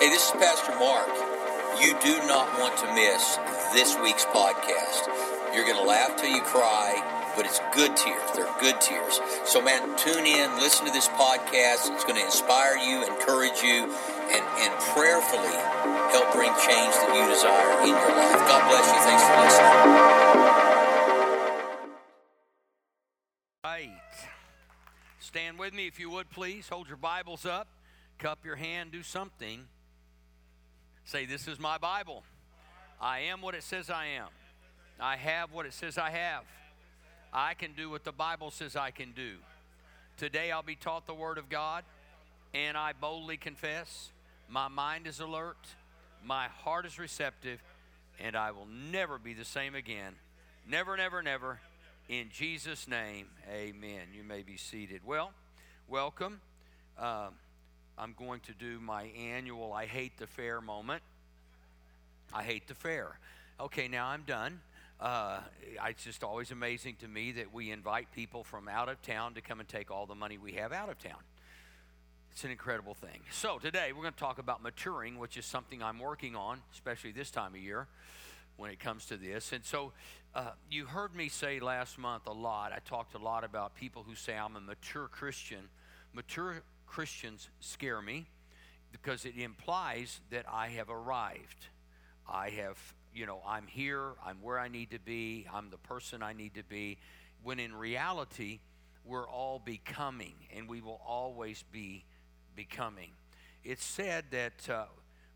Hey, this is Pastor Mark. You do not want to miss this week's podcast. You're going to laugh till you cry, but it's good tears. They're good tears. So, man, tune in, listen to this podcast. It's going to inspire you, encourage you, and, and prayerfully help bring change that you desire in your life. God bless you. Thanks for listening. Stand with me if you would, please. Hold your Bibles up, cup your hand, do something. Say, This is my Bible. I am what it says I am. I have what it says I have. I can do what the Bible says I can do. Today I'll be taught the Word of God, and I boldly confess my mind is alert, my heart is receptive, and I will never be the same again. Never, never, never. In Jesus' name, amen. You may be seated. Well, welcome. Uh, I'm going to do my annual I Hate the Fair moment. I hate the fair. Okay, now I'm done. Uh, it's just always amazing to me that we invite people from out of town to come and take all the money we have out of town. It's an incredible thing. So, today we're going to talk about maturing, which is something I'm working on, especially this time of year when it comes to this. And so, uh, you heard me say last month a lot. I talked a lot about people who say I'm a mature Christian. Mature Christians scare me because it implies that I have arrived. I have, you know, I'm here, I'm where I need to be, I'm the person I need to be, when in reality, we're all becoming, and we will always be becoming. It's said that uh,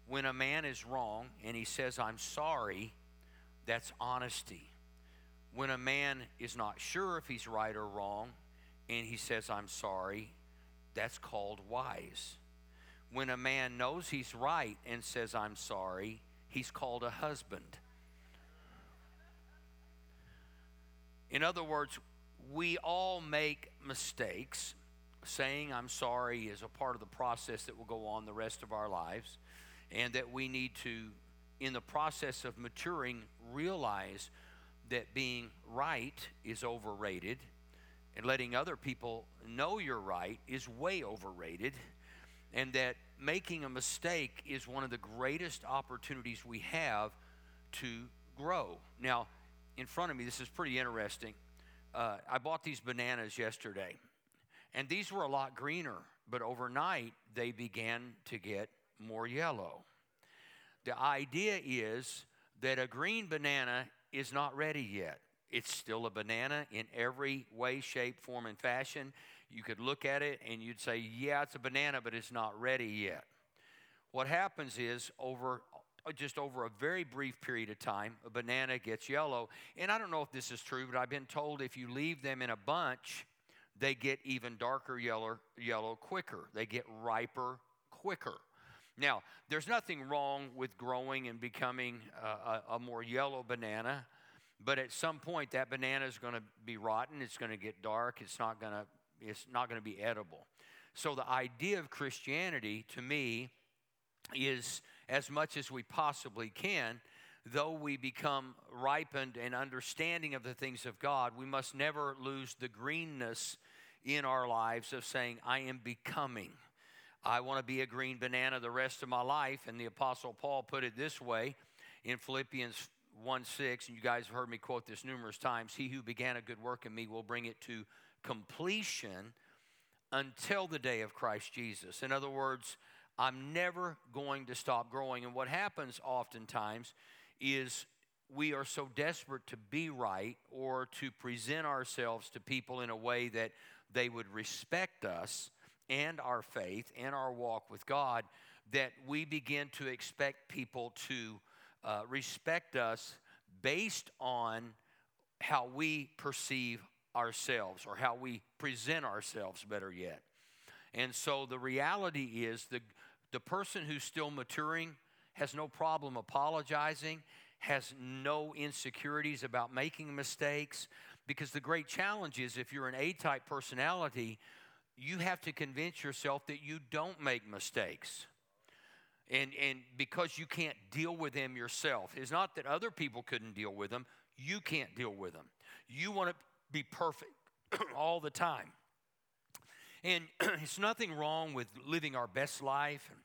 when a man is wrong and he says, I'm sorry, that's honesty. When a man is not sure if he's right or wrong and he says, I'm sorry, that's called wise. When a man knows he's right and says, I'm sorry, he's called a husband. In other words, we all make mistakes. Saying I'm sorry is a part of the process that will go on the rest of our lives, and that we need to, in the process of maturing, realize that being right is overrated and letting other people know you're right is way overrated, and that making a mistake is one of the greatest opportunities we have to grow. Now, in front of me, this is pretty interesting. Uh, I bought these bananas yesterday, and these were a lot greener, but overnight they began to get more yellow. The idea is that a green banana is not ready yet. It's still a banana in every way, shape, form, and fashion. You could look at it and you'd say, yeah, it's a banana, but it's not ready yet. What happens is, over uh, just over a very brief period of time, a banana gets yellow. And I don't know if this is true, but I've been told if you leave them in a bunch, they get even darker yellow, yellow quicker. They get riper quicker. Now, there's nothing wrong with growing and becoming a, a, a more yellow banana. But at some point, that banana is going to be rotten. It's going to get dark. It's not going to. It's not going to be edible. So the idea of Christianity, to me, is as much as we possibly can. Though we become ripened and understanding of the things of God, we must never lose the greenness in our lives of saying, I am becoming. I want to be a green banana the rest of my life. And the Apostle Paul put it this way in Philippians 1 6, and you guys have heard me quote this numerous times He who began a good work in me will bring it to completion until the day of Christ Jesus. In other words, I'm never going to stop growing. And what happens oftentimes is we are so desperate to be right or to present ourselves to people in a way that they would respect us and our faith and our walk with God that we begin to expect people to uh, respect us based on how we perceive ourselves or how we present ourselves, better yet. And so the reality is the, the person who's still maturing has no problem apologizing, has no insecurities about making mistakes, because the great challenge is if you're an A type personality, you have to convince yourself that you don't make mistakes and and because you can't deal with them yourself it's not that other people couldn't deal with them you can't deal with them you want to be perfect all the time and it's nothing wrong with living our best life and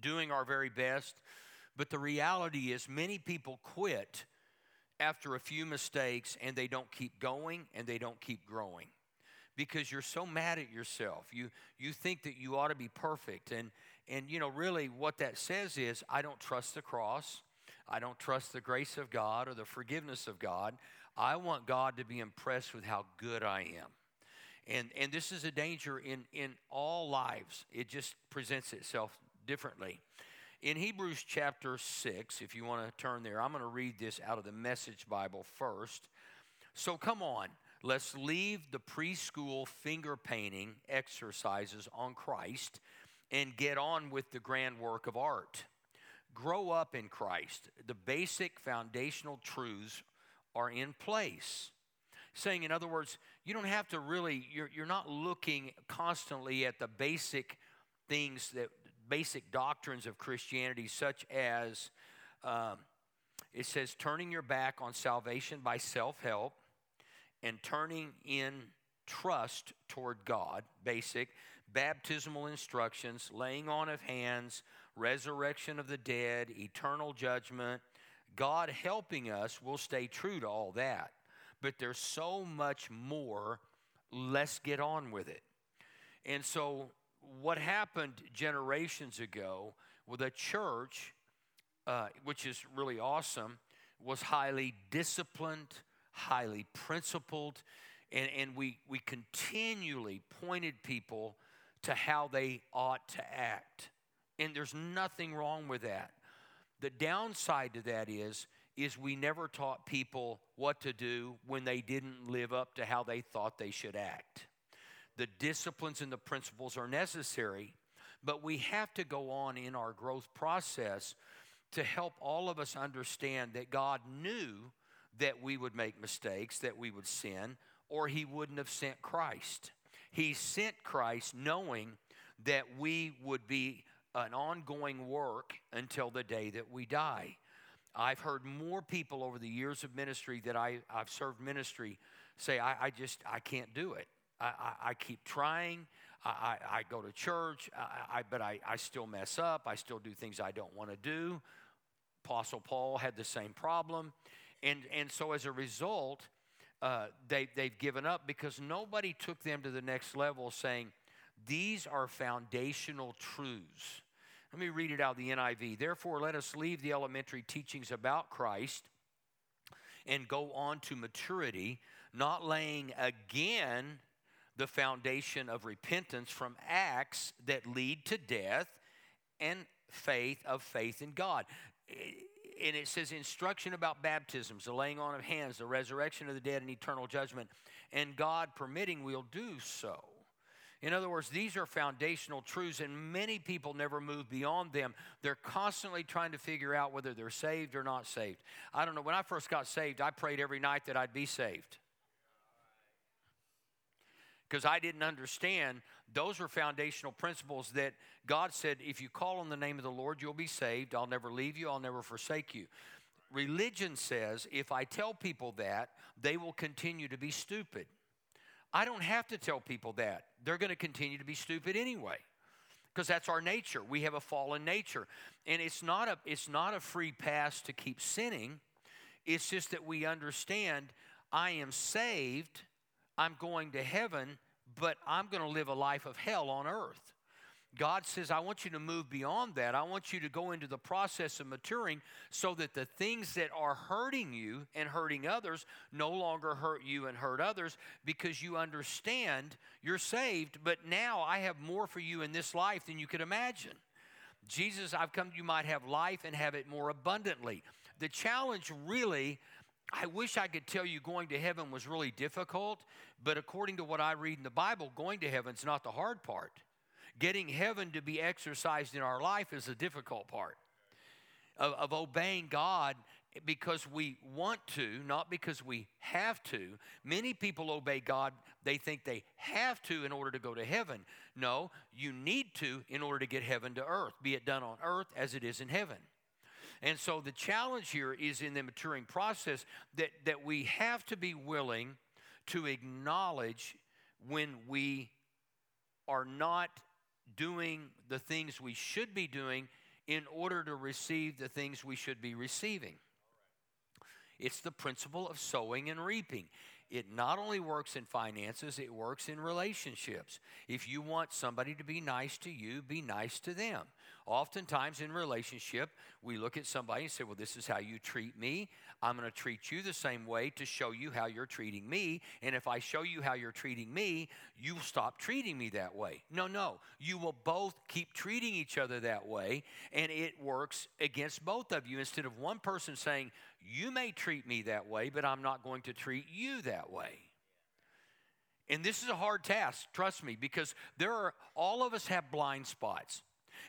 doing our very best. But the reality is, many people quit after a few mistakes and they don't keep going and they don't keep growing because you're so mad at yourself. You, you think that you ought to be perfect. And, and, you know, really what that says is, I don't trust the cross. I don't trust the grace of God or the forgiveness of God. I want God to be impressed with how good I am. And, and this is a danger in, in all lives. It just presents itself differently. In Hebrews chapter 6, if you want to turn there, I'm going to read this out of the Message Bible first. So come on, let's leave the preschool finger painting exercises on Christ and get on with the grand work of art. Grow up in Christ. The basic foundational truths are in place. Saying, in other words, you don't have to really, you're, you're not looking constantly at the basic things that, basic doctrines of Christianity, such as um, it says, turning your back on salvation by self help and turning in trust toward God, basic, baptismal instructions, laying on of hands, resurrection of the dead, eternal judgment, God helping us, we'll stay true to all that. But there's so much more. Let's get on with it. And so, what happened generations ago with a church, uh, which is really awesome, was highly disciplined, highly principled, and, and we, we continually pointed people to how they ought to act. And there's nothing wrong with that. The downside to that is is we never taught people what to do when they didn't live up to how they thought they should act. The disciplines and the principles are necessary, but we have to go on in our growth process to help all of us understand that God knew that we would make mistakes, that we would sin, or He wouldn't have sent Christ. He sent Christ knowing that we would be an ongoing work until the day that we die. I've heard more people over the years of ministry that I, have served ministry say, I, I, just, I can't do it. I, I, I keep trying. I, I, go to church, I, but I, I still mess up. I still do things I don't want to do. Apostle Paul had the same problem. And, and so as a result, uh, they, they've given up because nobody took them to the next level saying, these are foundational truths. Let me read it out of the NIV. Therefore, let us leave the elementary teachings about Christ and go on to maturity, not laying again the foundation of repentance from acts that lead to death and faith of faith in God. And it says instruction about baptisms, the laying on of hands, the resurrection of the dead, and eternal judgment. And God permitting, we'll do so. In other words, these are foundational truths, and many people never move beyond them. They're constantly trying to figure out whether they're saved or not saved. I don't know. When I first got saved, I prayed every night that I'd be saved because I didn't understand those are foundational principles that God said, if you call on the name of the Lord, you'll be saved. I'll never leave you, I'll never forsake you. Religion says if I tell people that, they will continue to be stupid. I don't have to tell people that. They're going to continue to be stupid anyway. Because that's our nature. We have a fallen nature. And it's not a it's not a free pass to keep sinning. It's just that we understand I am saved, I'm going to heaven, but I'm going to live a life of hell on earth. God says, I want you to move beyond that. I want you to go into the process of maturing so that the things that are hurting you and hurting others no longer hurt you and hurt others because you understand you're saved, but now I have more for you in this life than you could imagine. Jesus, I've come you might have life and have it more abundantly. The challenge really I wish I could tell you going to heaven was really difficult, but according to what I read in the Bible, going to heaven's not the hard part. Getting heaven to be exercised in our life is the difficult part of, of obeying God because we want to, not because we have to. Many people obey God, they think they have to in order to go to heaven. No, you need to in order to get heaven to earth, be it done on earth as it is in heaven. And so the challenge here is in the maturing process that, that we have to be willing to acknowledge when we are not doing the things we should be doing in order to receive the things we should be receiving. It's the principle of sowing and reaping. It not only works in finances, it works in relationships. If you want somebody to be nice to you, be nice to them. Oftentimes in relationship, we look at somebody and say, Well, this is how you treat me. I'm going to treat you the same way to show you how you're treating me. And if I show you how you're treating me, you'll stop treating me that way. No, no. You will both keep treating each other that way, and it works against both of you. Instead of one person saying, You may treat me that way, but I'm not going to treat you that way. And this is a hard task, trust me, because there are all of us have blind spots.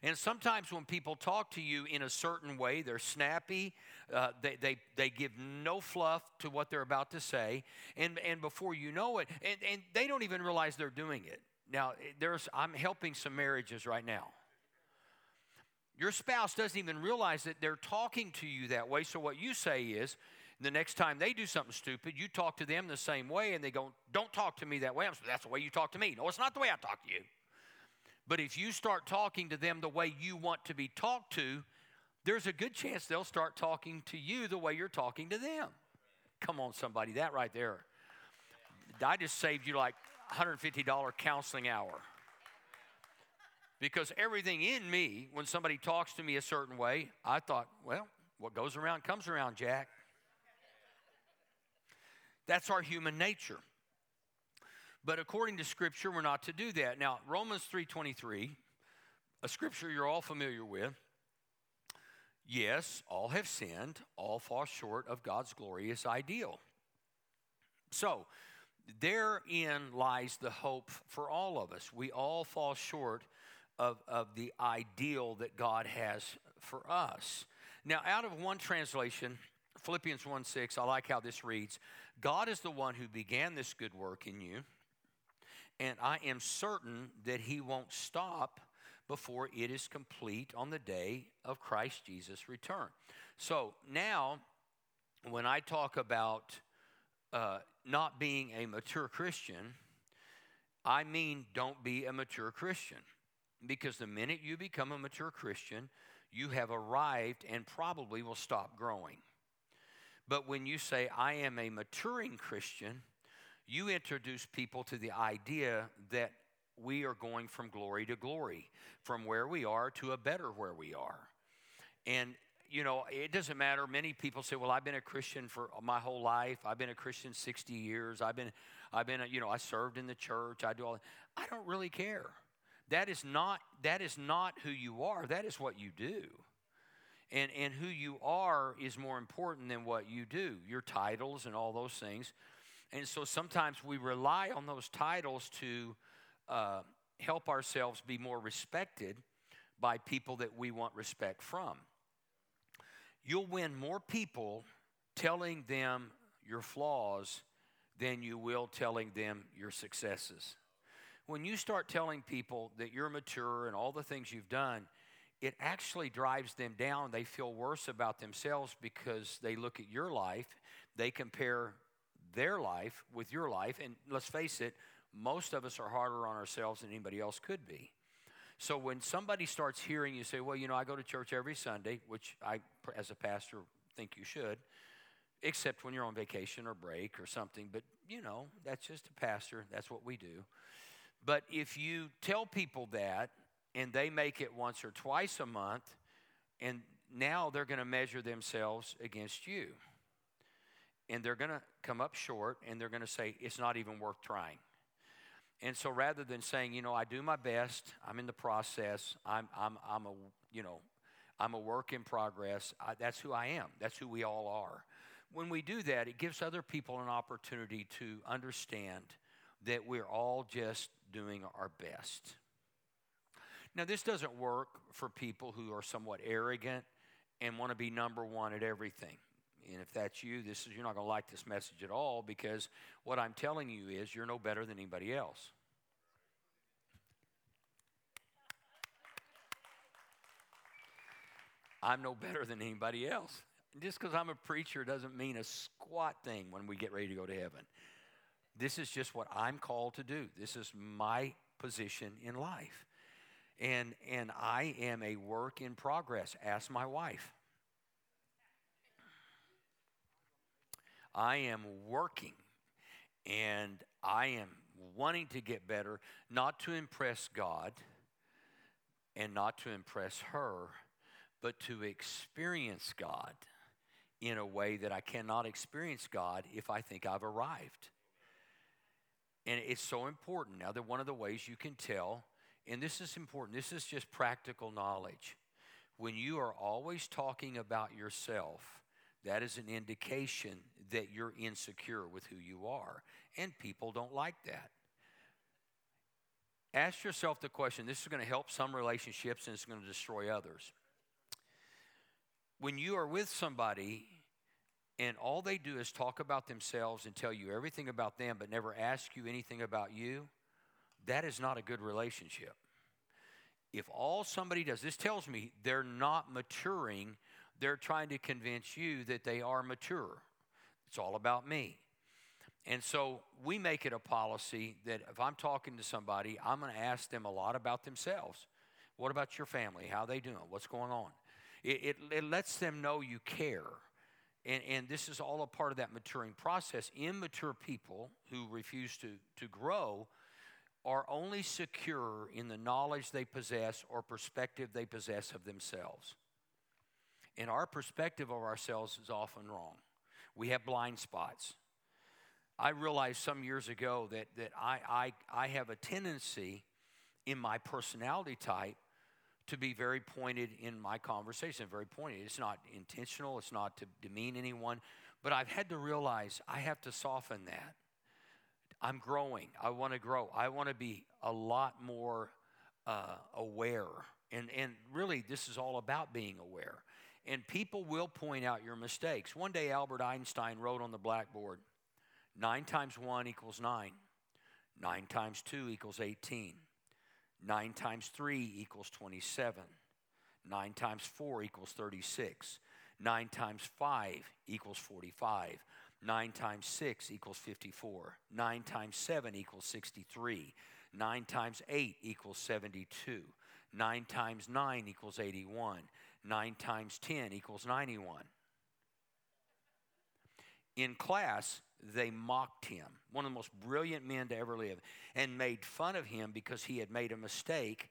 And sometimes when people talk to you in a certain way, they're snappy, uh, they, they, they give no fluff to what they're about to say, and, and before you know it, and, and they don't even realize they're doing it. Now, there's, I'm helping some marriages right now. Your spouse doesn't even realize that they're talking to you that way, so what you say is, the next time they do something stupid, you talk to them the same way, and they go, Don't talk to me that way. I'm That's the way you talk to me. No, it's not the way I talk to you. But if you start talking to them the way you want to be talked to, there's a good chance they'll start talking to you the way you're talking to them. Come on, somebody, that right there. I just saved you like $150 counseling hour. Because everything in me, when somebody talks to me a certain way, I thought, well, what goes around comes around, Jack. That's our human nature. But according to scripture, we're not to do that. Now, Romans 3:23, a scripture you're all familiar with. Yes, all have sinned, all fall short of God's glorious ideal. So, therein lies the hope for all of us. We all fall short of, of the ideal that God has for us. Now, out of one translation, Philippians 1 6, I like how this reads God is the one who began this good work in you and I am certain that he won't stop before it is complete on the day of Christ Jesus' return. So now, when I talk about uh, not being a mature Christian, I mean don't be a mature Christian. Because the minute you become a mature Christian, you have arrived and probably will stop growing. But when you say, I am a maturing Christian, you introduce people to the idea that we are going from glory to glory, from where we are to a better where we are. And you know, it doesn't matter. Many people say, "Well, I've been a Christian for my whole life. I've been a Christian 60 years. I've been, I've been, a, you know, I served in the church. I do all." That. I don't really care. That is not that is not who you are. That is what you do. And and who you are is more important than what you do. Your titles and all those things and so sometimes we rely on those titles to uh, help ourselves be more respected by people that we want respect from. You'll win more people telling them your flaws than you will telling them your successes. When you start telling people that you're mature and all the things you've done, it actually drives them down. They feel worse about themselves because they look at your life, they compare their life with your life. And let's face it, most of us are harder on ourselves than anybody else could be. So when somebody starts hearing you say, well, you know, I go to church every Sunday, which I, as a pastor, think you should, except when you're on vacation or break or something. But, you know, that's just a pastor. That's what we do. But if you tell people that and they make it once or twice a month, and now they're going to measure themselves against you and they're going to come up short and they're going to say, it's not even worth trying. And so rather than saying, you know, I do my best, I'm in the process, I'm, I'm, I'm a, you know, I'm a work in progress, I, that's who I am, that's who we all are. When we do that, it gives other people an opportunity to understand that we're all just doing our best. Now, this doesn't work for people who are somewhat arrogant and want to be number one at everything. And if that's you, this is you're not going to like this message at all because what I'm telling you is you're no better than anybody else. I'm no better than anybody else. Just because I'm a preacher doesn't mean a squat thing when we get ready to go to heaven. This is just what I'm called to do. This is my position in life. And, and I am a work in progress. Ask my wife. I am working and I am wanting to get better, not to impress God and not to impress her, but to experience God in a way that I cannot experience God if I think I've arrived. And it's so important. Now, that one of the ways you can tell, and this is important, this is just practical knowledge. When you are always talking about yourself, that is an indication that you're insecure with who you are. And people don't like that. Ask yourself the question this is going to help some relationships and it's going to destroy others. When you are with somebody and all they do is talk about themselves and tell you everything about them but never ask you anything about you, that is not a good relationship. If all somebody does, this tells me they're not maturing, they're trying to convince you that they are mature. It's all about me. And so we make it a policy that if I'm talking to somebody, I'm going to ask them a lot about themselves. What about your family? How they doing? What's going on? It, it, it lets them know you care. And, and this is all a part of that maturing process. Immature people who refuse to, to grow are only secure in the knowledge they possess or perspective they possess of themselves. And our perspective of ourselves is often wrong. We have blind spots. I realized some years ago that, that I, I, I have a tendency in my personality type to be very pointed in my conversation, very pointed. It's not intentional, it's not to demean anyone, but I've had to realize I have to soften that. I'm growing. I want to grow. I want to be a lot more uh, aware. And, and really, this is all about being aware. And people will point out your mistakes. One day, Albert Einstein wrote on the blackboard 9 times 1 equals 9, 9 times 2 equals 18. 9 times 3 equals 27. 9 times 4 equals 36. 9 times 5 equals 45. 9 times 6 equals 54. 9 times 7 equals 63. 9 times 8 equals 72. 9 times 9 equals 81. 9 times 10 equals 91. In class, they mocked him, one of the most brilliant men to ever live, and made fun of him because he had made a mistake,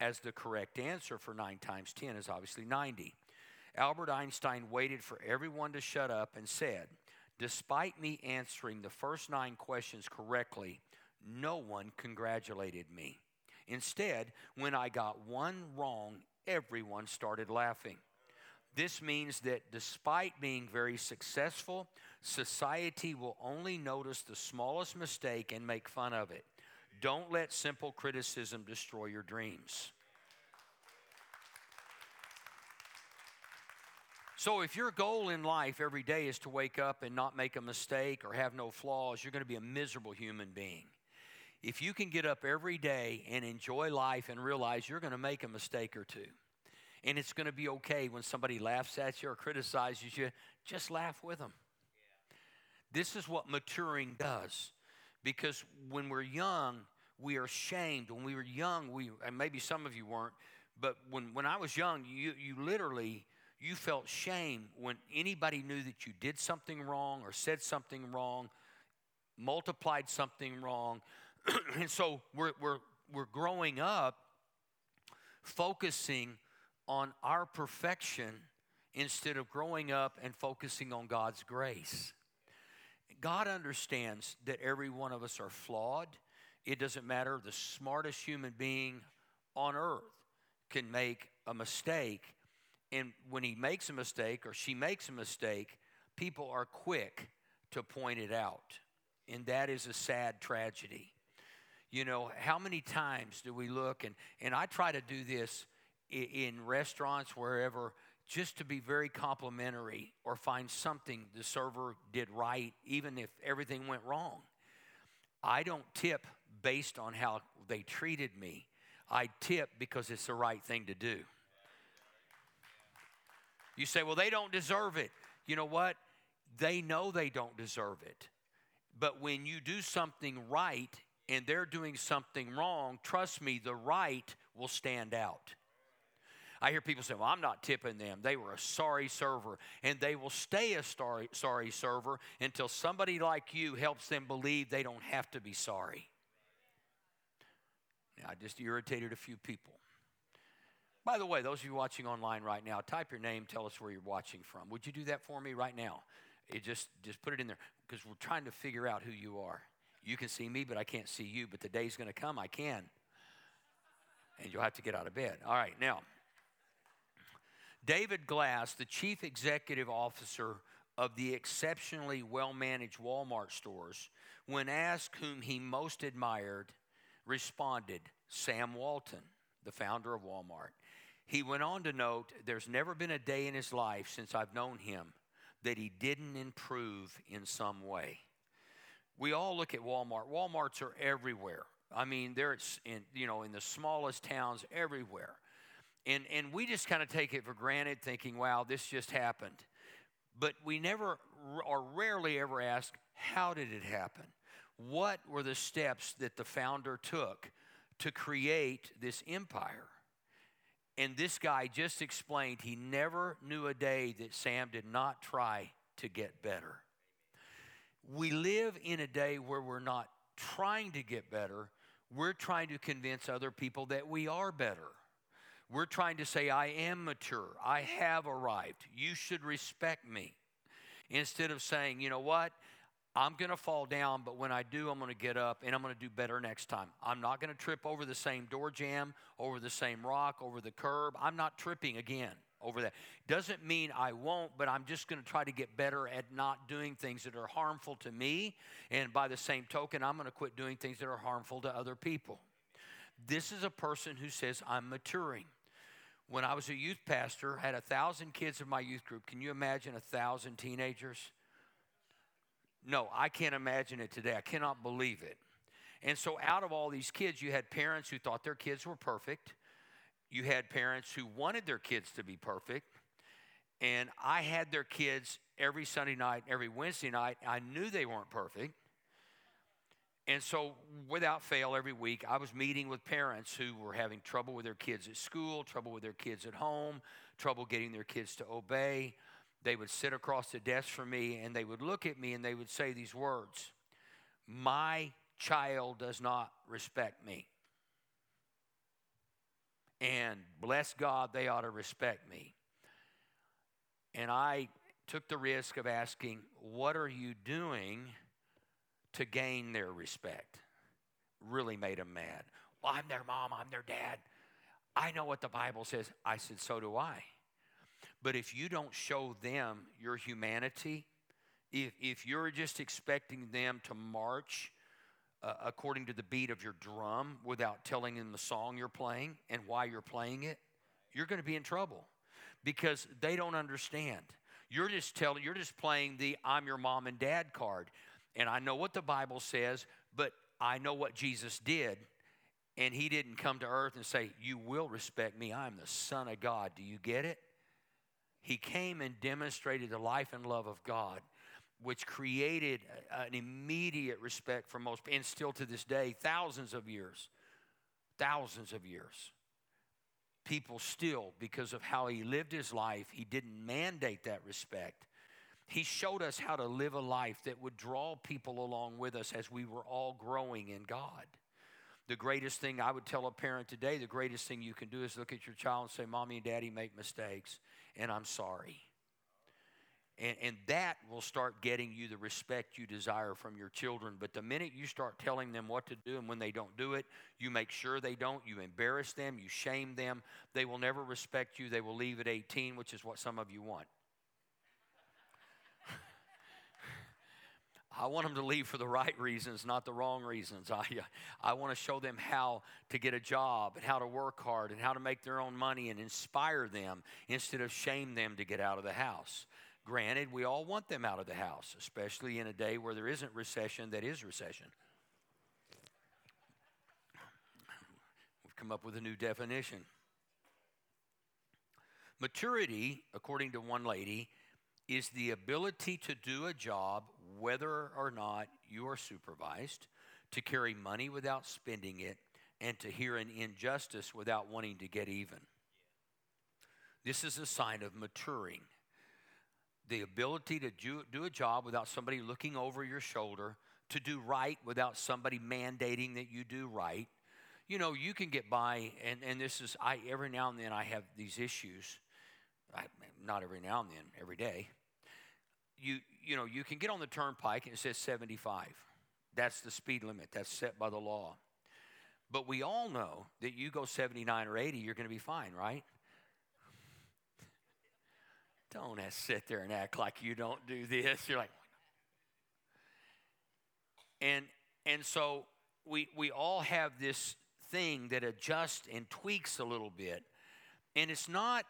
as the correct answer for 9 times 10 is obviously 90. Albert Einstein waited for everyone to shut up and said, Despite me answering the first nine questions correctly, no one congratulated me. Instead, when I got one wrong, everyone started laughing. This means that despite being very successful, society will only notice the smallest mistake and make fun of it. Don't let simple criticism destroy your dreams. So, if your goal in life every day is to wake up and not make a mistake or have no flaws, you're going to be a miserable human being. If you can get up every day and enjoy life and realize you're going to make a mistake or two, and it's going to be okay when somebody laughs at you or criticizes you, just laugh with them. This is what maturing does. Because when we're young, we are shamed. When we were young, we and maybe some of you weren't, but when, when I was young, you, you literally you felt shame when anybody knew that you did something wrong or said something wrong, multiplied something wrong. and so we're, we're, we're growing up focusing on our perfection instead of growing up and focusing on God's grace. God understands that every one of us are flawed. It doesn't matter, the smartest human being on earth can make a mistake. And when he makes a mistake or she makes a mistake, people are quick to point it out. And that is a sad tragedy. You know, how many times do we look and, and I try to do this in restaurants, wherever, just to be very complimentary or find something the server did right, even if everything went wrong. I don't tip based on how they treated me. I tip because it's the right thing to do. You say, well, they don't deserve it. You know what? They know they don't deserve it. But when you do something right and they're doing something wrong, trust me, the right will stand out. I hear people say, Well, I'm not tipping them. They were a sorry server. And they will stay a sorry, sorry server until somebody like you helps them believe they don't have to be sorry. Now, I just irritated a few people. By the way, those of you watching online right now, type your name, tell us where you're watching from. Would you do that for me right now? It just just put it in there because we're trying to figure out who you are. You can see me, but I can't see you. But the day's going to come, I can. And you'll have to get out of bed. All right, now, David Glass, the chief executive officer of the exceptionally well managed Walmart stores, when asked whom he most admired, responded Sam Walton, the founder of Walmart. He went on to note there's never been a day in his life since I've known him that he didn't improve in some way. We all look at Walmart. Walmarts are everywhere. I mean, they're in, you know, in the smallest towns everywhere. And, and we just kind of take it for granted, thinking, wow, this just happened. But we never or rarely ever ask, how did it happen? What were the steps that the founder took to create this empire? And this guy just explained he never knew a day that Sam did not try to get better. We live in a day where we're not trying to get better, we're trying to convince other people that we are better. We're trying to say, I am mature, I have arrived, you should respect me. Instead of saying, you know what, I'm going to fall down, but when I do, I'm going to get up and I'm going to do better next time. I'm not going to trip over the same door jamb, over the same rock, over the curb. I'm not tripping again over that. Doesn't mean I won't, but I'm just going to try to get better at not doing things that are harmful to me. And by the same token, I'm going to quit doing things that are harmful to other people. This is a person who says, I'm maturing. When I was a youth pastor, I had a thousand kids in my youth group. Can you imagine a thousand teenagers? No, I can't imagine it today. I cannot believe it. And so, out of all these kids, you had parents who thought their kids were perfect. You had parents who wanted their kids to be perfect. And I had their kids every Sunday night, every Wednesday night. I knew they weren't perfect. And so, without fail, every week, I was meeting with parents who were having trouble with their kids at school, trouble with their kids at home, trouble getting their kids to obey they would sit across the desk from me and they would look at me and they would say these words My child does not respect me. And bless God, they ought to respect me. And I took the risk of asking, What are you doing to gain their respect? Really made them mad. Well, I'm their mom, I'm their dad. I know what the Bible says. I said, So do I. But if you don't show them your humanity, if, if you're just expecting them to march uh, according to the beat of your drum without telling them the song you're playing and why you're playing it, you're going to be in trouble because they don't understand. You're just telling, you're just playing the I'm your mom and dad card. And I know what the Bible says, but I know what Jesus did. And he didn't come to earth and say, You will respect me. I'm the Son of God. Do you get it? He came and demonstrated the life and love of God, which created an immediate respect for most, and still to this day, thousands of years, thousands of years. People still, because of how he lived his life, he didn't mandate that respect. He showed us how to live a life that would draw people along with us as we were all growing in God. The greatest thing I would tell a parent today, the greatest thing you can do is look at your child and say, Mommy and Daddy make mistakes and I'm sorry. And, and that will start getting you the respect you desire from your children. But the minute you start telling them what to do and when they don't do it, you make sure they don't, you embarrass them, you shame them, they will never respect you. They will leave at 18, which is what some of you want. I want them to leave for the right reasons, not the wrong reasons. I, I want to show them how to get a job and how to work hard and how to make their own money and inspire them instead of shame them to get out of the house. Granted, we all want them out of the house, especially in a day where there isn't recession that is recession. We've come up with a new definition. Maturity, according to one lady, is the ability to do a job whether or not you are supervised, to carry money without spending it, and to hear an injustice without wanting to get even. This is a sign of maturing. The ability to do, do a job without somebody looking over your shoulder, to do right without somebody mandating that you do right. You know, you can get by, and, and this is, I every now and then I have these issues. I, not every now and then, every day. You, you know, you can get on the turnpike and it says 75. That's the speed limit, that's set by the law. But we all know that you go 79 or 80, you're going to be fine, right? Don't sit there and act like you don't do this. You're like, and and so we we all have this thing that adjusts and tweaks a little bit, and it's not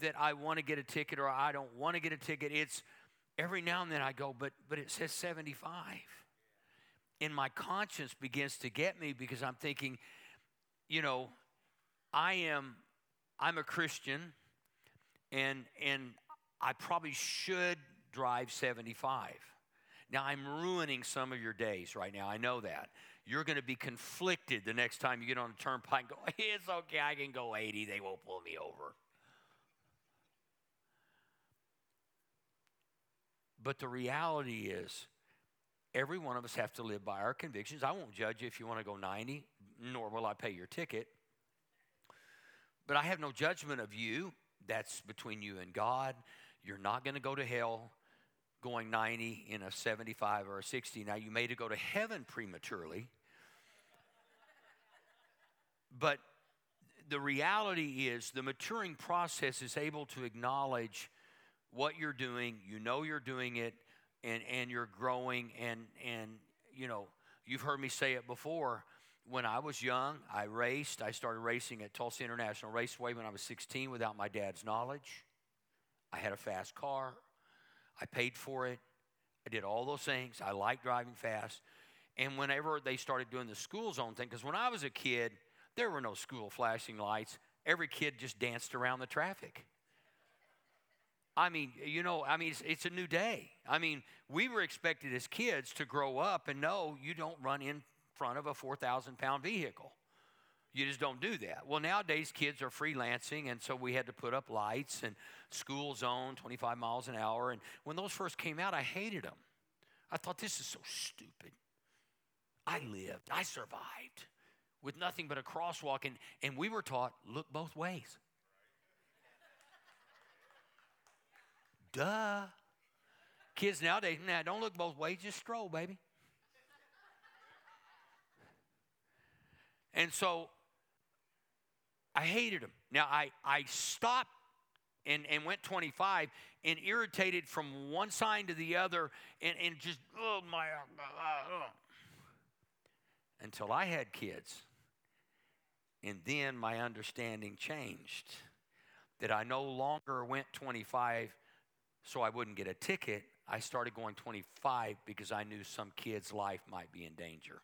that I want to get a ticket or I don't want to get a ticket. It's every now and then I go, but but it says 75 and my conscience begins to get me because I'm thinking, you know, I am I'm a Christian and and I probably should drive 75. Now I'm ruining some of your days right now. I know that. You're going to be conflicted the next time you get on a turnpike and go, it's okay, I can go 80, they won't pull me over. But the reality is, Every one of us have to live by our convictions. I won't judge you if you want to go 90, nor will I pay your ticket. But I have no judgment of you. That's between you and God. You're not going to go to hell going 90 in a 75 or a 60. Now, you may to go to heaven prematurely. But the reality is the maturing process is able to acknowledge what you're doing. You know you're doing it and, and you're growing and, and, you know, you've heard me say it before. When I was young, I raced. I started racing at Tulsa International Raceway when I was 16 without my dad's knowledge. I had a fast car. I paid for it. I did all those things. I liked driving fast. And whenever they started doing the school zone thing, because when I was a kid, there were no school flashing lights. Every kid just danced around the traffic. I mean, you know, I mean, it's, it's, a new day. I mean, we were expected as kids to grow up and know you don't run in front of a 4,000 pound vehicle. You just don't do that. Well, nowadays kids are freelancing, and so we had to put up lights and school zone 25 miles an hour. And when those first came out, I hated them. I thought this is so stupid. I lived, I survived with nothing but a crosswalk, and, and we were taught look both ways. Duh. Kids nowadays, nah, don't look both ways, just stroll, baby. And so I hated him. Now I, I stopped and, and went 25 and irritated from one side to the other and, and just, oh my, uh, uh, uh. until I had kids. And then my understanding changed that I no longer went 25 so I wouldn't get a ticket, I started going 25 because I knew some kid's life might be in danger.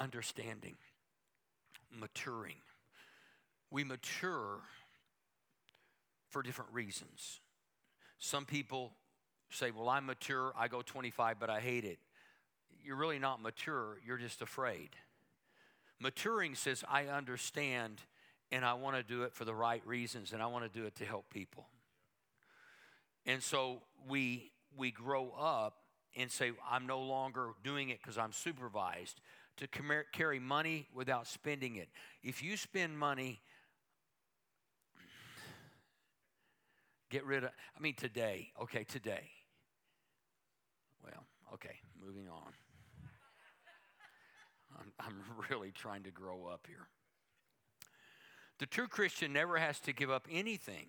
Understanding, maturing. We mature for different reasons. Some people say, Well, I'm mature, I go 25, but I hate it. You're really not mature, you're just afraid. Maturing says, I understand and I want to do it for the right reasons and I want to do it to help people. And so we we grow up and say I'm no longer doing it cuz I'm supervised to carry money without spending it. If you spend money get rid of I mean today, okay, today. Well, okay, moving on. I'm, I'm really trying to grow up here. The true Christian never has to give up anything.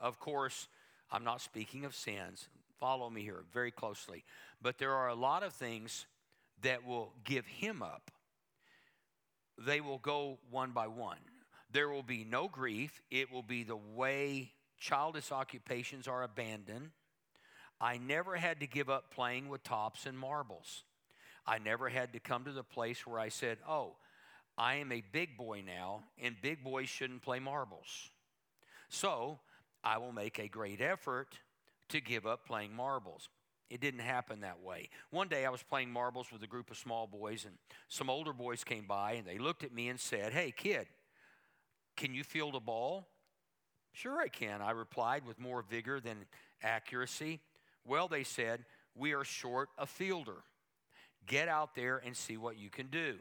Of course, I'm not speaking of sins. Follow me here very closely. But there are a lot of things that will give him up. They will go one by one. There will be no grief. It will be the way childish occupations are abandoned. I never had to give up playing with tops and marbles. I never had to come to the place where I said, Oh, I am a big boy now, and big boys shouldn't play marbles. So I will make a great effort to give up playing marbles. It didn't happen that way. One day I was playing marbles with a group of small boys, and some older boys came by and they looked at me and said, Hey, kid, can you field a ball? Sure, I can, I replied with more vigor than accuracy. Well, they said, We are short a fielder. Get out there and see what you can do.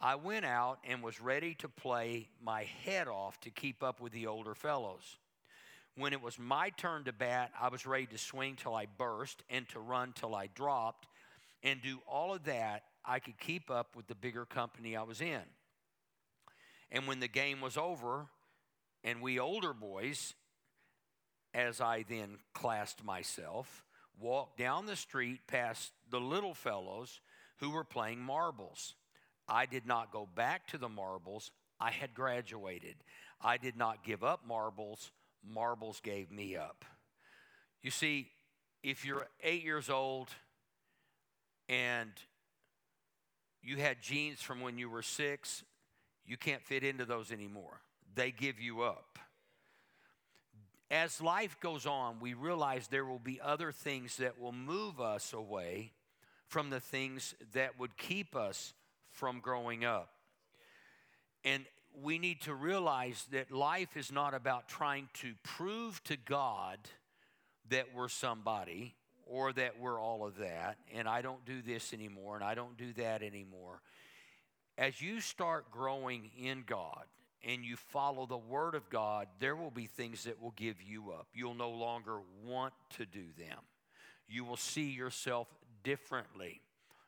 I went out and was ready to play my head off to keep up with the older fellows. When it was my turn to bat, I was ready to swing till I burst and to run till I dropped and do all of that. I could keep up with the bigger company I was in. And when the game was over, and we older boys, as I then classed myself, walked down the street past the little fellows who were playing marbles. I did not go back to the marbles. I had graduated. I did not give up marbles marbles gave me up. You see, if you're eight years old and you had jeans from when you were six, you can't fit into those anymore. They give you up. As life goes on, we realize there will be other things that will move us away from the things that would keep us from growing up. And we need to realize that life is not about trying to prove to God that we're somebody or that we're all of that, and I don't do this anymore and I don't do that anymore. As you start growing in God and you follow the Word of God, there will be things that will give you up. You'll no longer want to do them. You will see yourself differently.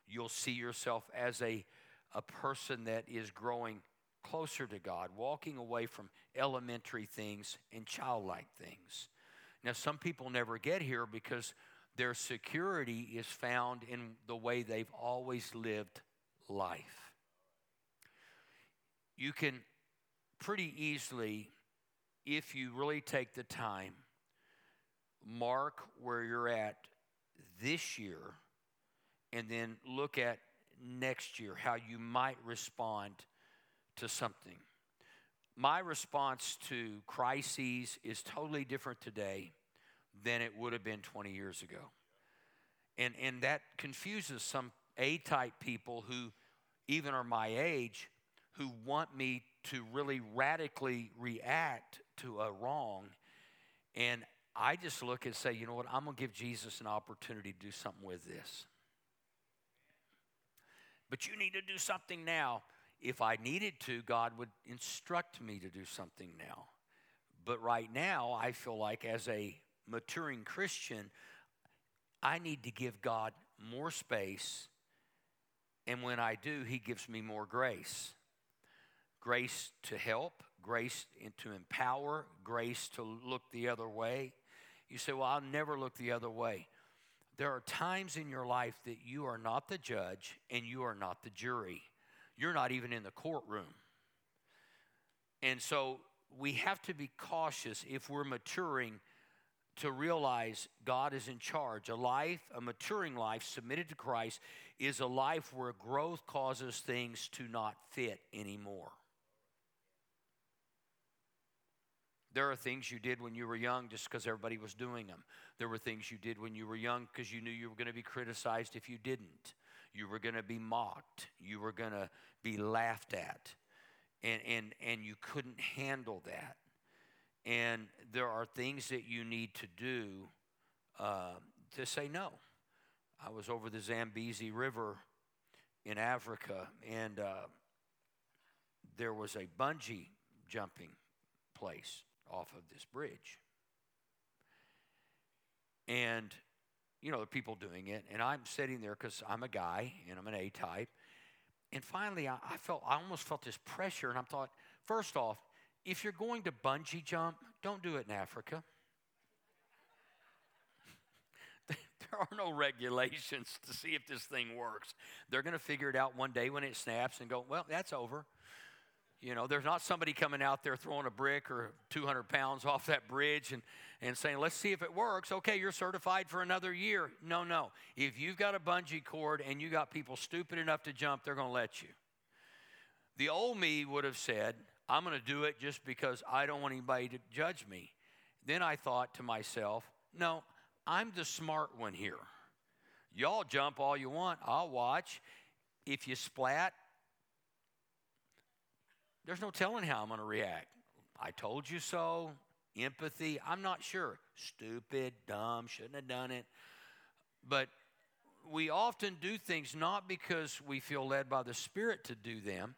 You'll see yourself as a, a person that is growing closer to God, walking away from elementary things and childlike things. Now, some people never get here because their security is found in the way they've always lived life. You can pretty easily, if you really take the time, mark where you're at this year and then look at next year, how you might respond to something. My response to crises is totally different today than it would have been 20 years ago. And, and that confuses some A type people who even are my age who want me to really radically react to a wrong. And I just look and say, you know what, I'm going to give Jesus an opportunity to do something with this. But you need to do something now if I needed to, God would instruct me to do something now. But right now, I feel like as a maturing Christian, I need to give God more space. And when I do, He gives me more grace grace to help, grace to empower, grace to look the other way. You say, Well, I'll never look the other way. There are times in your life that you are not the judge and you are not the jury you're not even in the courtroom. And so we have to be cautious if we're maturing to realize God is in charge. A life, a maturing life submitted to Christ, is a life where growth causes things to not fit anymore. There are things you did when you were young just because everybody was doing them. There were things you did when you were young because you knew you were going to be criticized if you didn't. You were going to be mocked. You were going to be laughed at. And, and, and you couldn't handle that. And there are things that you need to do uh, to say no. I was over the Zambezi River in Africa, and uh, there was a bungee jumping place off of this bridge. And you know, the people doing it. And I'm sitting there because I'm a guy and I'm an A type. And finally, I, I, felt, I almost felt this pressure. And I thought, first off, if you're going to bungee jump, don't do it in Africa. there are no regulations to see if this thing works. They're going to figure it out one day when it snaps and go, well, that's over. You know, there's not somebody coming out there throwing a brick or 200 pounds off that bridge and, and saying, let's see if it works. Okay, you're certified for another year. No, no. If you've got a bungee cord and you got people stupid enough to jump, they're going to let you. The old me would have said, I'm going to do it just because I don't want anybody to judge me. Then I thought to myself, no, I'm the smart one here. Y'all jump all you want. I'll watch. If you splat, there's no telling how I'm going to react. I told you so. Empathy, I'm not sure. Stupid, dumb, shouldn't have done it. But we often do things not because we feel led by the Spirit to do them.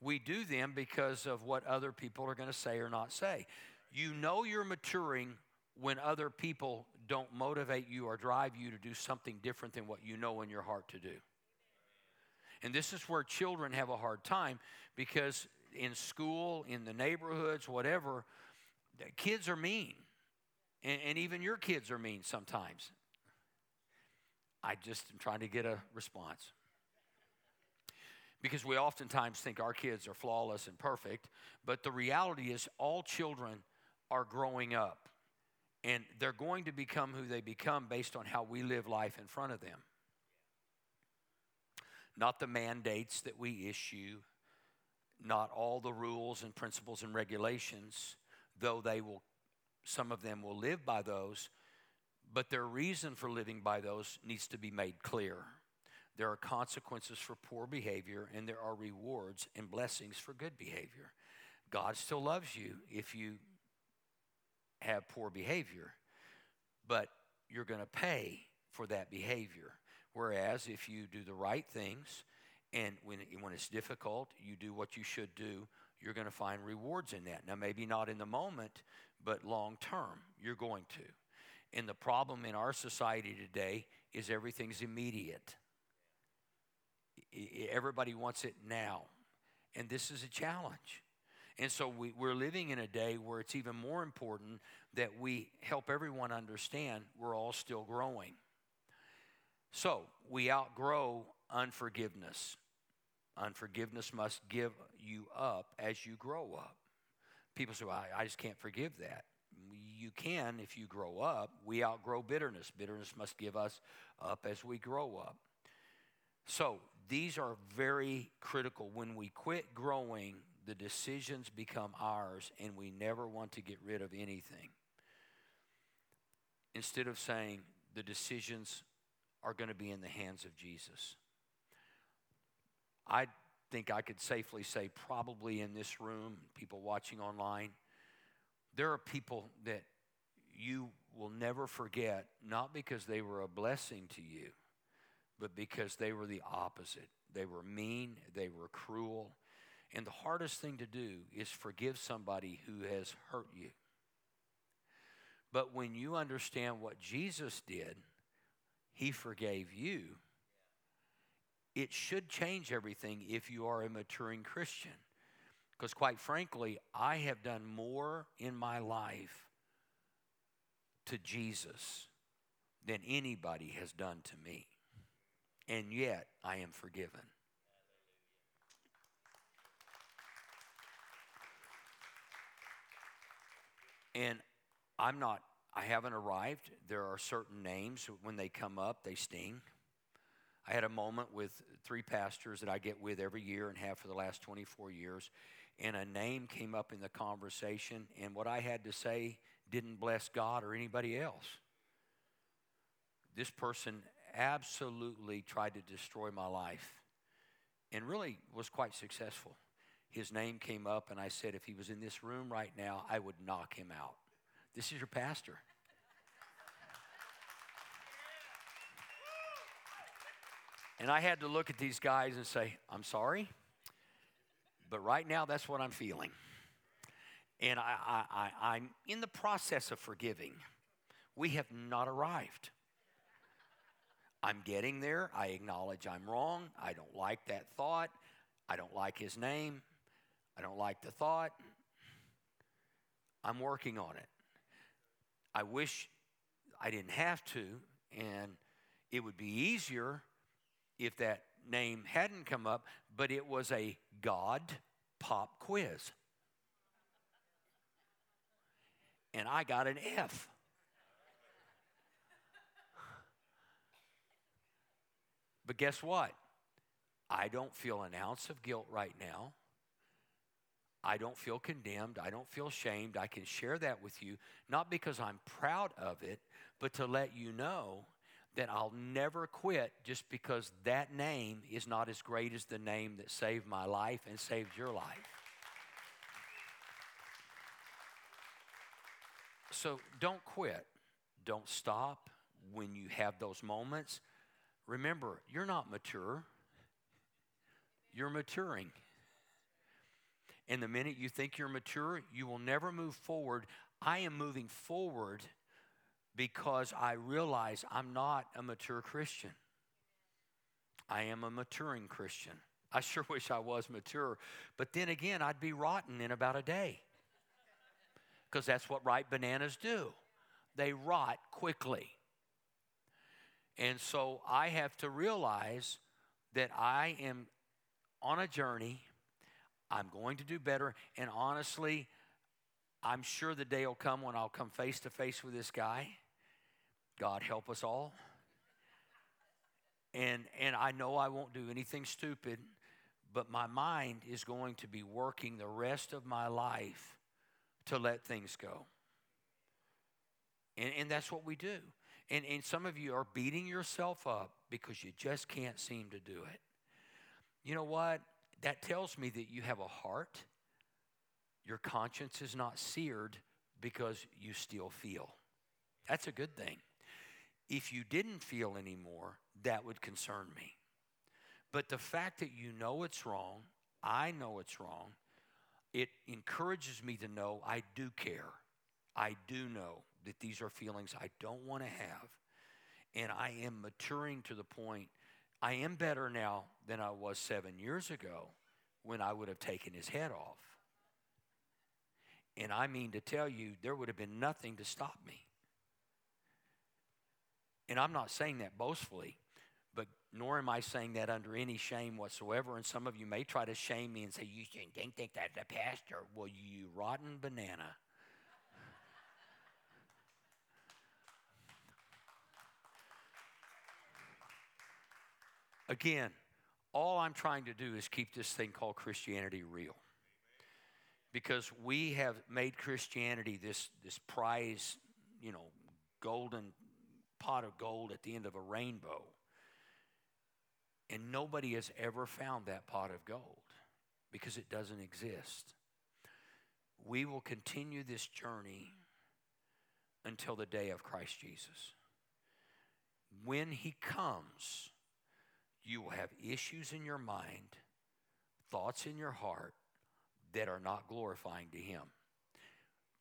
We do them because of what other people are going to say or not say. You know you're maturing when other people don't motivate you or drive you to do something different than what you know in your heart to do. And this is where children have a hard time because in school, in the neighborhoods, whatever, kids are mean. And, and even your kids are mean sometimes. I just am trying to get a response. Because we oftentimes think our kids are flawless and perfect, but the reality is all children are growing up. And they're going to become who they become based on how we live life in front of them. Not the mandates that we issue, not all the rules and principles and regulations, though they will, some of them will live by those, but their reason for living by those needs to be made clear. There are consequences for poor behavior, and there are rewards and blessings for good behavior. God still loves you if you have poor behavior, but you're going to pay for that behavior. Whereas if you do the right things, and when, when it's difficult, you do what you should do, you're going to find rewards in that. Now, maybe not in the moment, but long term, you're going to. And the problem in our society today is everything's immediate. Everybody wants it now. And this is a challenge. And so we, we're living in a day where it's even more important that we help everyone understand we're all still growing. So we outgrow unforgiveness. Unforgiveness must give you up as you grow up. People say, well, I, I just can't forgive that. You can if you grow up. We outgrow bitterness. Bitterness must give us up as we grow up. So these are very critical. When we quit growing, the decisions become ours, and we never want to get rid of anything. Instead of saying the decisions are going to be in the hands of Jesus. I think I could safely say, probably in this room, people watching online, there are people that you will never forget, not because they were a blessing to you, but because they were the opposite. They were mean, they were cruel. And the hardest thing to do is forgive somebody who has hurt you. But when you understand what Jesus did, he forgave you it should change everything if you are a maturing Christian. Because, quite frankly, I have done more in my life to Jesus than anybody has done to me. And yet, I am forgiven. And I'm not, I haven't arrived. There are certain names, when they come up, they sting. I had a moment with three pastors that I get with every year and have for the last 24 years, and a name came up in the conversation, and what I had to say didn't bless God or anybody else. This person absolutely tried to destroy my life and really was quite successful. His name came up, and I said, if he was in this room right now, I would knock him out. This is your pastor. And I had to look at these guys and say, I'm sorry, but right now that's what I'm feeling. And I, I, I, I'm in the process of forgiving. We have not arrived. I'm getting there. I acknowledge I'm wrong. I don't like that thought. I don't like his name. I don't like the thought. I'm working on it. I wish I didn't have to, and it would be easier if that name hadn't come up, but it was a God pop quiz. And I got an F. But guess what? I don't feel an ounce of guilt right now. I don't feel condemned. I don't feel shamed. I can share that with you, not because I'm proud of it, but to let you know that I'll never quit just because that name is not as great as the name that saved my life and saved your life. So don't quit. Don't stop when you have those moments. Remember, you're not mature, you're maturing. And the minute you think you're mature, you will never move forward. I am moving forward because I realize I'm not a mature Christian. I am a maturing Christian. I sure wish I was mature, but then again, I'd be rotten in about a day because that's what ripe bananas do. They rot quickly. And so I have to realize that I am on a journey. I'm going to do better. And honestly, I'm sure the day will come when I'll come face to face with this guy God help us all. And, and I know I won't do anything stupid, but my mind is going to be working the rest of my life to let things go. And, and that's what we do. And, and some of you are beating yourself up because you just can't seem to do it. You know what? That tells me that you have a heart. Your conscience is not seared because you still feel. That's a good thing. If you didn't feel anymore, that would concern me. But the fact that you know it's wrong, I know it's wrong, it encourages me to know I do care. I do know that these are feelings I don't want to have. And I am maturing to the point I am better now than I was seven years ago when I would have taken his head off. And I mean to tell you, there would have been nothing to stop me. And I'm not saying that boastfully, but nor am I saying that under any shame whatsoever. And some of you may try to shame me and say, You think, think that the pastor. Well, you rotten banana. Again, all I'm trying to do is keep this thing called Christianity real. Because we have made Christianity this, this prize, you know, golden pot of gold at the end of a rainbow. And nobody has ever found that pot of gold because it doesn't exist. We will continue this journey until the day of Christ Jesus. When he comes, you will have issues in your mind, thoughts in your heart that are not glorifying to him.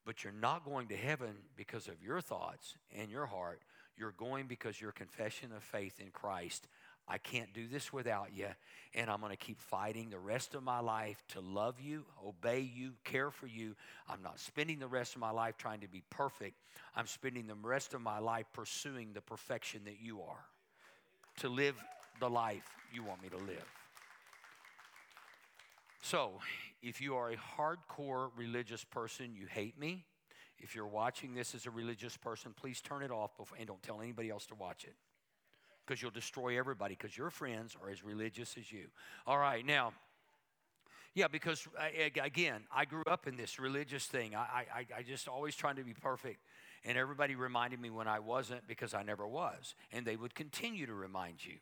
But you're not going to heaven because of your thoughts and your heart. You're going because your confession of faith in Christ. I can't do this without you, and I'm going to keep fighting the rest of my life to love you, obey you, care for you. I'm not spending the rest of my life trying to be perfect. I'm spending the rest of my life pursuing the perfection that you are, to live the life you want me to live. So, if you are a hardcore religious person, you hate me. If you're watching this as a religious person, please turn it off before, and don't tell anybody else to watch it because you'll destroy everybody because your friends are as religious as you. All right, now, yeah, because uh, again, I grew up in this religious thing. I, I, I just always trying to be perfect. And everybody reminded me when I wasn't because I never was. And they would continue to remind you.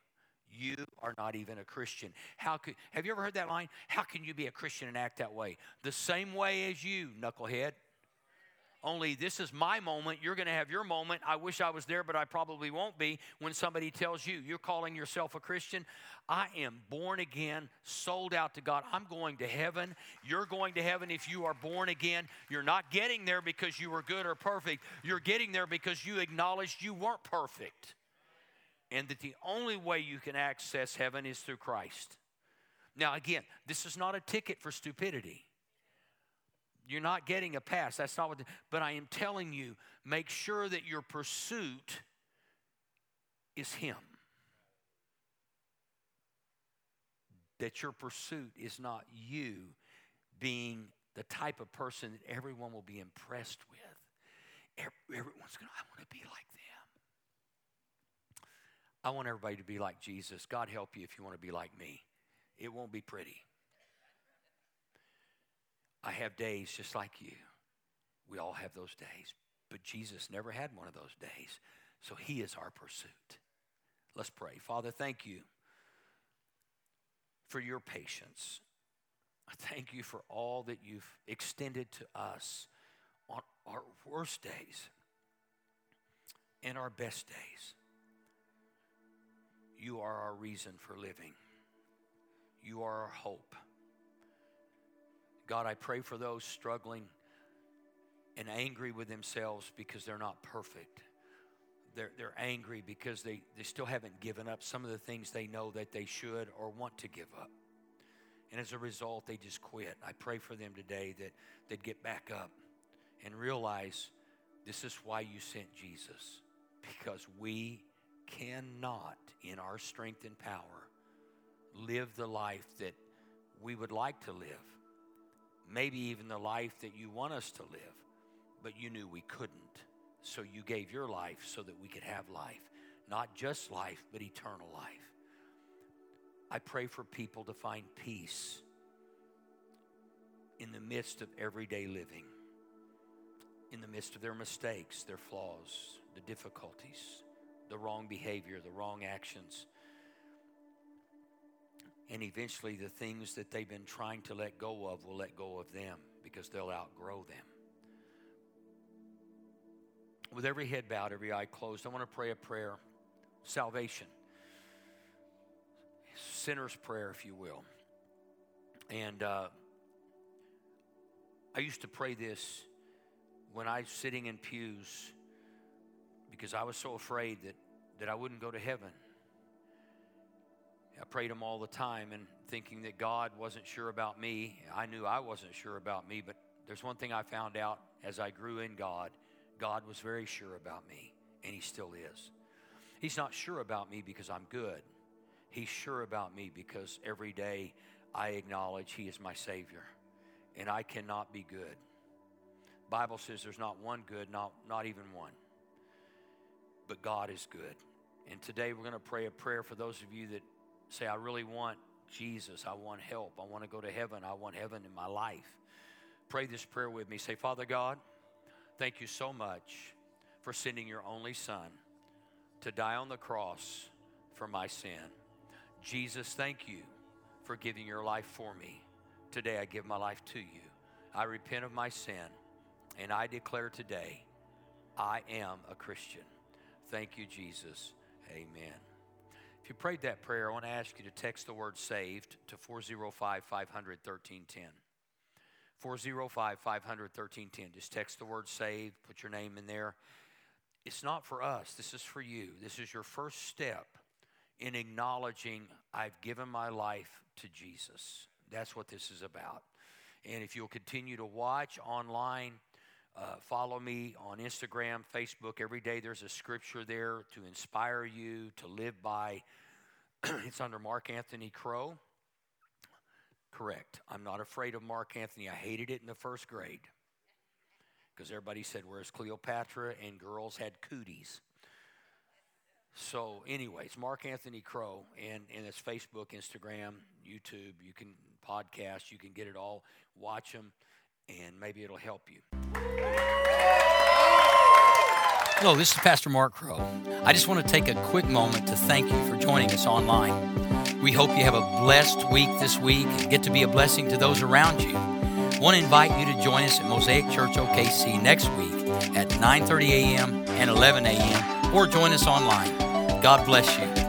You are not even a Christian. How could have you ever heard that line? How can you be a Christian and act that way? The same way as you, knucklehead. Only this is my moment. You're going to have your moment. I wish I was there, but I probably won't be when somebody tells you you're calling yourself a Christian. I am born again, sold out to God. I'm going to heaven. You're going to heaven if you are born again. You're not getting there because you were good or perfect. You're getting there because you acknowledged you weren't perfect. And that the only way you can access heaven is through Christ. Now, again, this is not a ticket for stupidity. You're not getting a pass. That's not what, the, but I am telling you, make sure that your pursuit is Him. That your pursuit is not you being the type of person that everyone will be impressed with. Everyone's going to, I want to be like them. I want everybody to be like Jesus. God help you if you want to be like me. It won't be pretty. I have days just like you. We all have those days. But Jesus never had one of those days. So he is our pursuit. Let's pray. Father, thank you for your patience. I thank you for all that you've extended to us on our worst days and our best days. You are our reason for living. You are our hope. God, I pray for those struggling and angry with themselves because they're not perfect. They're, they're angry because they, they still haven't given up some of the things they know that they should or want to give up. And as a result, they just quit. I pray for them today that they'd get back up and realize this is why you sent Jesus, because we cannot, in our strength and power, live the life that we would like to live. Maybe even the life that you want us to live, but you knew we couldn't. So you gave your life so that we could have life. Not just life, but eternal life. I pray for people to find peace in the midst of everyday living, in the midst of their mistakes, their flaws, the difficulties, the wrong behavior, the wrong actions, and eventually the things that they've been trying to let go of will let go of them because they'll outgrow them. With every head bowed, every eye closed, I want to pray a prayer salvation, sinner's prayer, if you will. And uh, I used to pray this when I was sitting in pews because I was so afraid that, that I wouldn't go to heaven. I prayed them all the time and thinking that God wasn't sure about me. I knew I wasn't sure about me, but there's one thing I found out as I grew in God God was very sure about me, and He still is. He's not sure about me because I'm good. He's sure about me because every day I acknowledge He is my Savior, and I cannot be good. Bible says there's not one good, not, not even one but God is good. And today we're going to pray a prayer for those of you that say, I really want Jesus. I want help. I want to go to heaven. I want heaven in my life. Pray this prayer with me. Say, Father God, thank you so much for sending your only Son to die on the cross for my sin. Jesus, thank you for giving your life for me. Today I give my life to you. I repent of my sin and I declare today I am a Christian. Thank you, Jesus. Amen. If you prayed that prayer, I want to ask you to text the word saved to 405 500 1310. 405 500 1310. Just text the word saved, put your name in there. It's not for us, this is for you. This is your first step in acknowledging I've given my life to Jesus. That's what this is about. And if you'll continue to watch online, uh, follow me on Instagram, Facebook. Every day there's a scripture there to inspire you to live by. it's under Mark Anthony Crow. Correct. I'm not afraid of Mark Anthony. I hated it in the first grade because everybody said, Where's Cleopatra? And girls had cooties. So, anyways, Mark Anthony Crow, and, and it's Facebook, Instagram, YouTube. You can podcast, you can get it all. Watch them, and maybe it'll help you. Hello, this is Pastor Mark Crow. I just want to take a quick moment to thank you for joining us online. We hope you have a blessed week this week and get to be a blessing to those around you. I want to invite you to join us at Mosaic Church OKC next week at 9:30 a.m. and 11 a.m. or join us online. God bless you.